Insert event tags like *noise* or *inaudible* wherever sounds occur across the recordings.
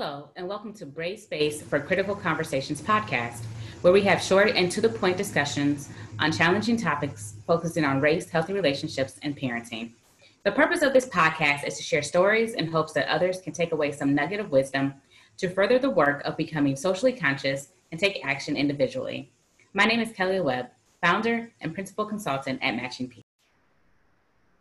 Hello, and welcome to Brave Space for Critical Conversations podcast, where we have short and to the point discussions on challenging topics focusing on race, healthy relationships, and parenting. The purpose of this podcast is to share stories in hopes that others can take away some nugget of wisdom to further the work of becoming socially conscious and take action individually. My name is Kelly Webb, founder and principal consultant at Matching Peace.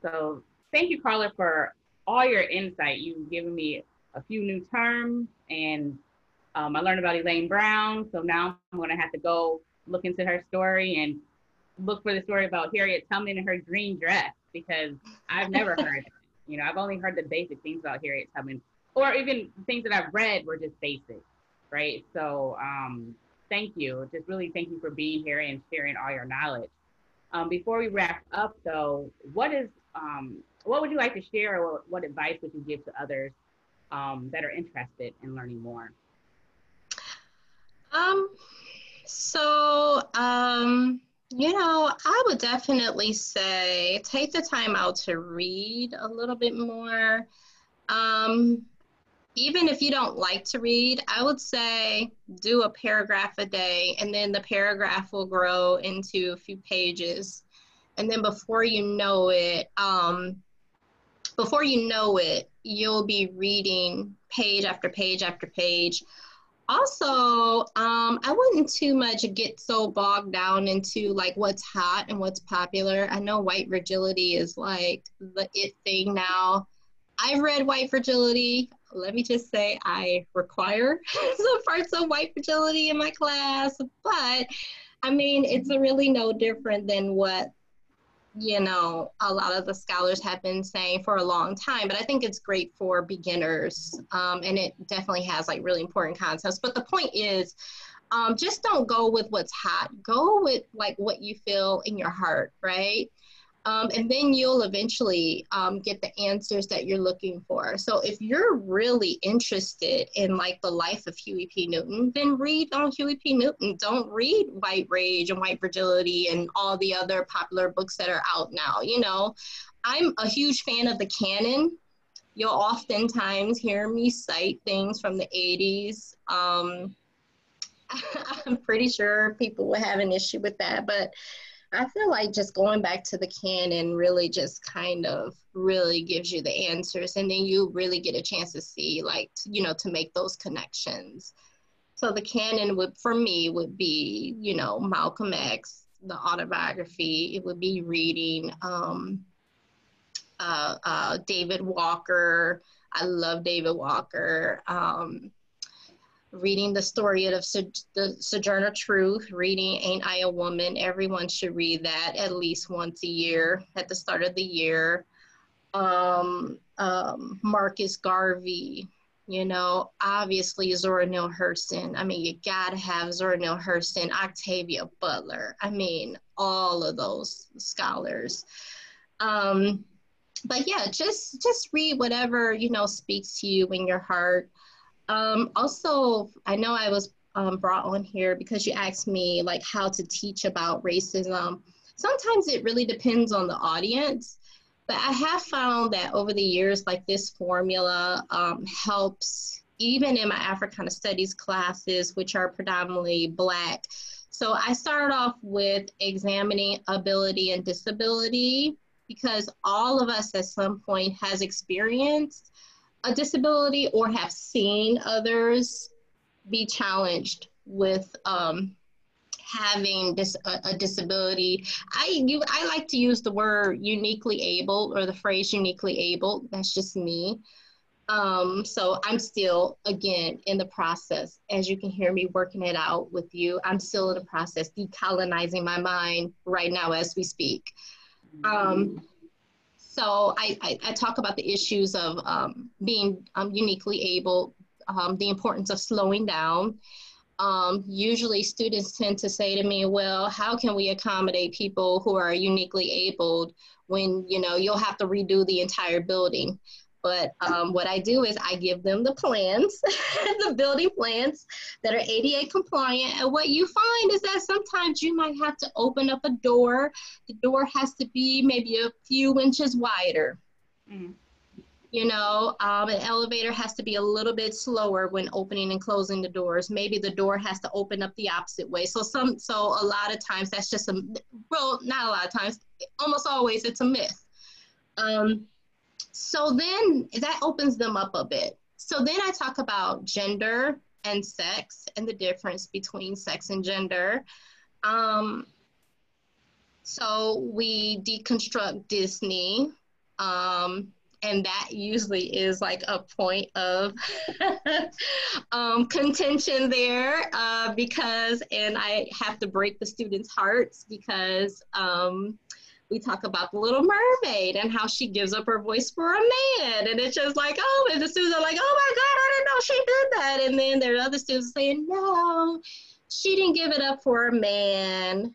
So, thank you, Carla, for all your insight. You've given me a few new terms, and um, I learned about Elaine Brown. So now I'm going to have to go look into her story and look for the story about Harriet Tubman and her green dress because I've never *laughs* heard it. You know, I've only heard the basic things about Harriet Tubman, or even things that I've read were just basic, right? So, um, thank you. Just really thank you for being here and sharing all your knowledge. Um, before we wrap up, though, what is um, what would you like to share, or what advice would you give to others um, that are interested in learning more? Um, so, um, you know, I would definitely say take the time out to read a little bit more. Um, even if you don't like to read, I would say do a paragraph a day, and then the paragraph will grow into a few pages. And then before you know it, um, before you know it, you'll be reading page after page after page. Also, um, I wouldn't too much get so bogged down into like what's hot and what's popular. I know white fragility is like the it thing now. I've read White Fragility. Let me just say, I require *laughs* some parts of White Fragility in my class, but I mean, it's really no different than what you know, a lot of the scholars have been saying for a long time, but I think it's great for beginners. Um, and it definitely has like really important concepts. But the point is, um, just don't go with what's hot. Go with like what you feel in your heart, right? Um, and then you'll eventually um, get the answers that you're looking for. So if you're really interested in like the life of Huey P. Newton, then read on Huey P. Newton. Don't read White Rage and White Fragility and all the other popular books that are out now. You know, I'm a huge fan of the canon. You'll oftentimes hear me cite things from the 80s. Um, *laughs* I'm pretty sure people will have an issue with that, but I feel like just going back to the canon really just kind of really gives you the answers, and then you really get a chance to see, like, you know, to make those connections. So the canon would, for me, would be, you know, Malcolm X, the autobiography. It would be reading um, uh, uh, David Walker. I love David Walker. Um, reading the story of the Sojourner Truth, reading Ain't I a Woman. Everyone should read that at least once a year at the start of the year. Um, um, Marcus Garvey, you know, obviously Zora Neale Hurston. I mean, you gotta have Zora Neale Hurston, Octavia Butler. I mean, all of those scholars. Um, but yeah, just just read whatever you know speaks to you in your heart. Um, also, I know I was um, brought on here because you asked me like how to teach about racism. Sometimes it really depends on the audience, but I have found that over the years, like this formula um, helps even in my Africana Studies classes, which are predominantly Black. So I started off with examining ability and disability because all of us at some point has experienced a disability or have seen others be challenged with um, having a, a, disability. I you I like to use the word uniquely able or the phrase uniquely able. That's just me. Um, so I'm still again in the process, as you can hear me working it out with you. I'm still in the process decolonizing my mind right now as we speak. Um, so I, I, I talk about the issues of um, being um, uniquely able, um, the importance of slowing down. Um, usually students tend to say to me, well, how can we accommodate people who are uniquely abled when, you know, you'll have to redo the entire building? But um, what I do is I give them the plans, *laughs* the building plans that are ADA compliant. And what you find is that sometimes you might have to open up a door. The door has to be maybe a few inches wider. Mm. You know, um, an elevator has to be a little bit slower when opening and closing the doors. Maybe the door has to open up the opposite way. So some, so a lot of times that's just a, well, not a lot of times, almost always it's a myth. Um, so then that opens them up a bit. So then I talk about gender and sex and the difference between sex and gender. Um, so we deconstruct Disney. Um, and that usually is like a point of *laughs* um, contention there uh, because, and I have to break the students' hearts because um, we talk about the Little Mermaid and how she gives up her voice for a man, and it's just like, oh, and the students are like, oh my God, I didn't know she did that, and then there are other students saying, no, she didn't give it up for a man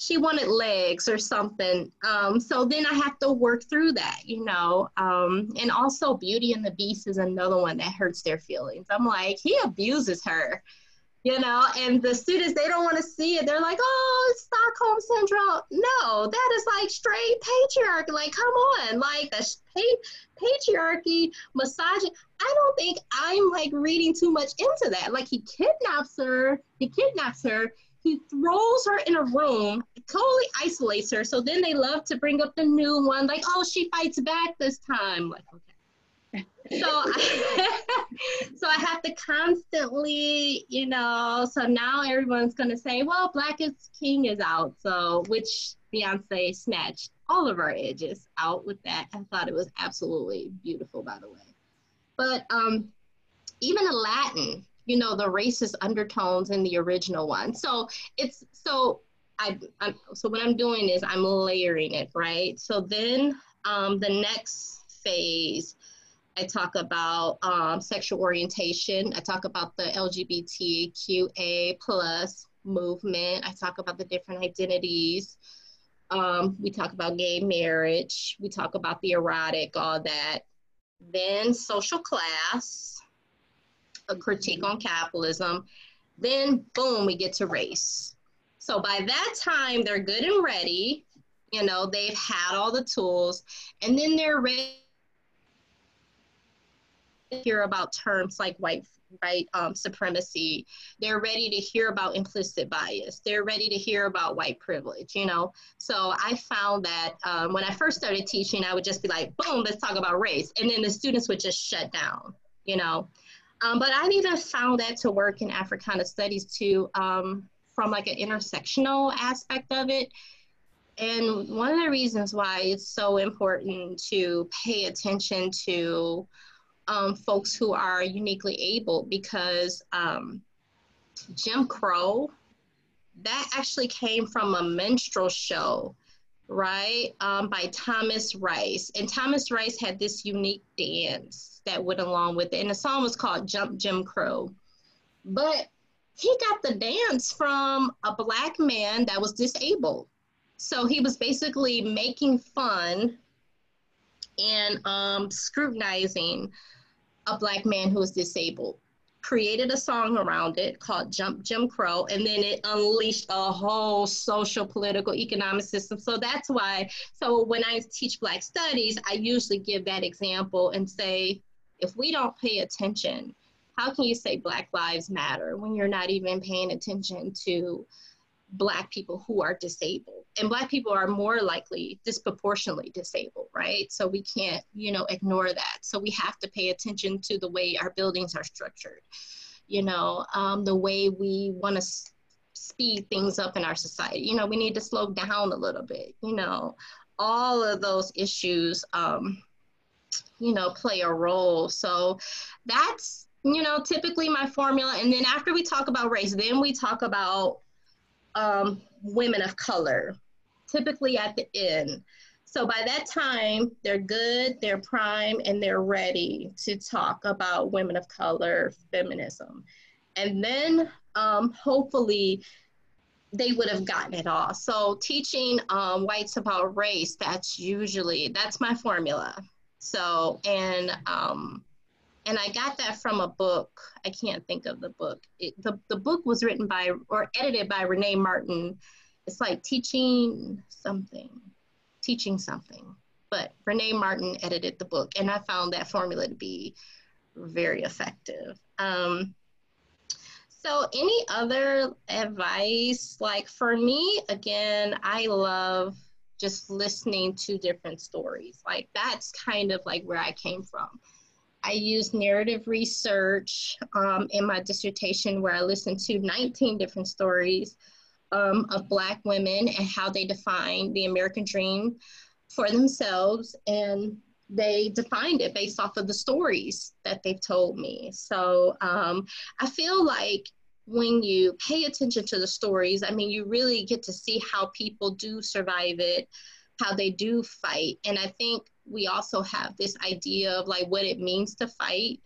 she wanted legs or something. Um, so then I have to work through that, you know. Um, and also, Beauty and the Beast is another one that hurts their feelings. I'm like, he abuses her, you know. And the students, they don't want to see it. They're like, oh, Stockholm syndrome. No, that is like straight patriarchy. Like, come on, like the patriarchy, misogyny. I don't think I'm like reading too much into that. Like, he kidnaps her. He kidnaps her he throws her in a room, totally isolates her. So then they love to bring up the new one, like, oh, she fights back this time. Like, okay. So, I, *laughs* so I have to constantly, you know. So now everyone's gonna say, well, Black is King is out. So which Beyonce snatched all of our edges out with that. I thought it was absolutely beautiful, by the way. But um, even Aladdin, you know the racist undertones in the original one so it's so I, I'm, so what I'm doing is I'm layering it, right? So then um, the next phase, I talk about um, sexual orientation. I talk about the LGBTQA plus movement. I talk about the different identities. Um, we talk about gay marriage. We talk about the erotic, all that. Then social class a critique on capitalism. Then, boom, we get to race. So by that time, they're good and ready. You know, they've had all the tools, and then they're ready hear about terms like white white um, supremacy. They're ready to hear about implicit bias. They're ready to hear about white privilege, you know? So I found that um, when I first started teaching, I would just be like, boom, let's talk about race. And then the students would just shut down, you know? Um, but I've even found that to work in Africana studies too, um, from like an intersectional aspect of it. And one of the reasons why it's so important to pay attention to um, folks who are uniquely able because um, Jim Crow, that actually came from a minstrel show right, um, by Thomas Rice. And Thomas Rice had this unique dance that went along with it. And the song was called Jump Jim Crow. But he got the dance from a black man that was disabled. So he was basically making fun and um, scrutinizing a black man who was disabled created a song around it called Jump Jim Crow, and then it unleashed a whole social, political, economic system. So that's why, so when I teach Black studies, I usually give that example and say, if we don't pay attention, how can you say Black Lives Matter when you're not even paying attention to Black people who are disabled? And Black people are more likely disproportionately disabled, right? So we can't, you know, ignore that. So we have to pay attention to the way our buildings are structured, you know, um, the way we want to s- speed things up in our society. You know, we need to slow down a little bit, you know, all of those issues, um, you know, play a role. So that's, you know, typically my formula. And then after we talk about race, then we talk about um, women of color, typically at the end. So by that time, they're good, they're prime, and they're ready to talk about women of color, feminism. And then um, hopefully they would have gotten it all. So teaching um, whites about race, that's usually, that's my formula. So, and um, and I got that from a book. I can't think of the book. It, the, the book was written by or edited by Renee Martin. It's like teaching something, teaching something. but Renee Martin edited the book, and I found that formula to be very effective. Um, so, any other advice? Like for me, again, I love just listening to different stories. Like that's kind of like where I came from. I used narrative research um, in my dissertation where I listened to 19 different stories um, of Black women and how they define the American dream for themselves. And they defined it based off of the stories that they've told me. So um, I feel like when you pay attention to the stories, I mean, you really get to see how people do survive it, how they do fight. And I think we also have this idea of like what it means to fight.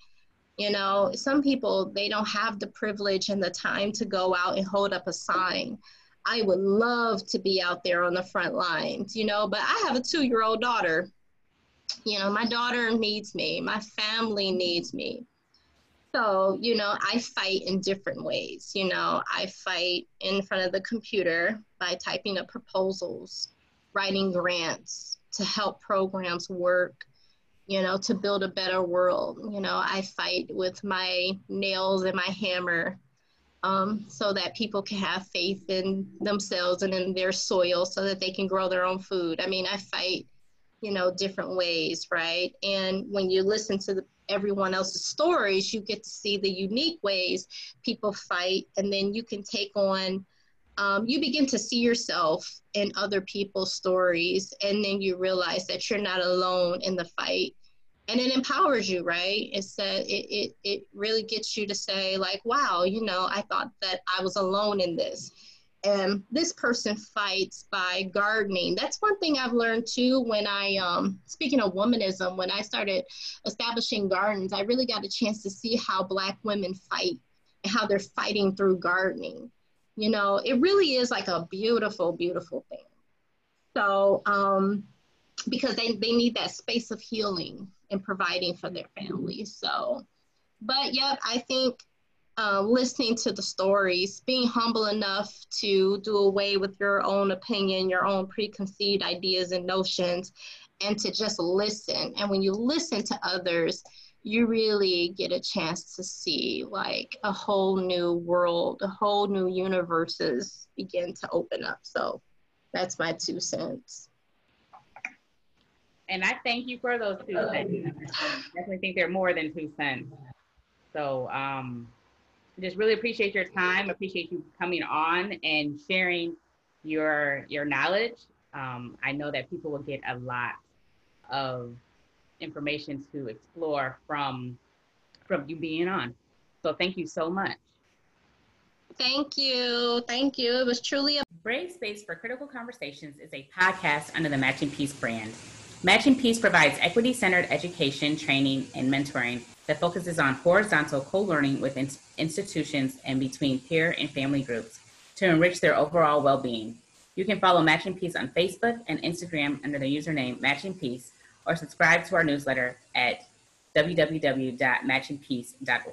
You know, some people, they don't have the privilege and the time to go out and hold up a sign. I would love to be out there on the front lines, you know, but I have a two year old daughter. You know, my daughter needs me, my family needs me. So, you know, I fight in different ways. You know, I fight in front of the computer by typing up proposals, writing grants to help programs work, you know, to build a better world. You know, I fight with my nails and my hammer um, so that people can have faith in themselves and in their soil so that they can grow their own food. I mean, I fight, you know, different ways, right? And when you listen to the everyone else's stories, you get to see the unique ways people fight, and then you can take on, um, you begin to see yourself in other people's stories, and then you realize that you're not alone in the fight. And it empowers you, right? It's that it, it, it really gets you to say, like, wow, you know, I thought that I was alone in this and this person fights by gardening. That's one thing I've learned too when I, um, speaking of womanism, when I started establishing gardens, I really got a chance to see how Black women fight and how they're fighting through gardening. You know, it really is like a beautiful, beautiful thing. So, um, because they, they need that space of healing and providing for their families. So, but yep, I think uh, listening to the stories, being humble enough to do away with your own opinion, your own preconceived ideas and notions, and to just listen. And when you listen to others, you really get a chance to see like a whole new world, a whole new universes begin to open up. So that's my two cents. And I thank you for those two cents. I definitely think they're more than two cents. So um, just really appreciate your time. Appreciate you coming on and sharing your your knowledge. Um, I know that people will get a lot of information to explore from from you being on. So thank you so much. Thank you. Thank you. It was truly a Brave Space for Critical Conversations is a podcast under the Matching Peace brand. Matching Peace provides equity centered education, training, and mentoring that focuses on horizontal co learning with in- institutions and between peer and family groups to enrich their overall well being. You can follow Matching Peace on Facebook and Instagram under the username Matching Peace or subscribe to our newsletter at www.matchingpeace.org.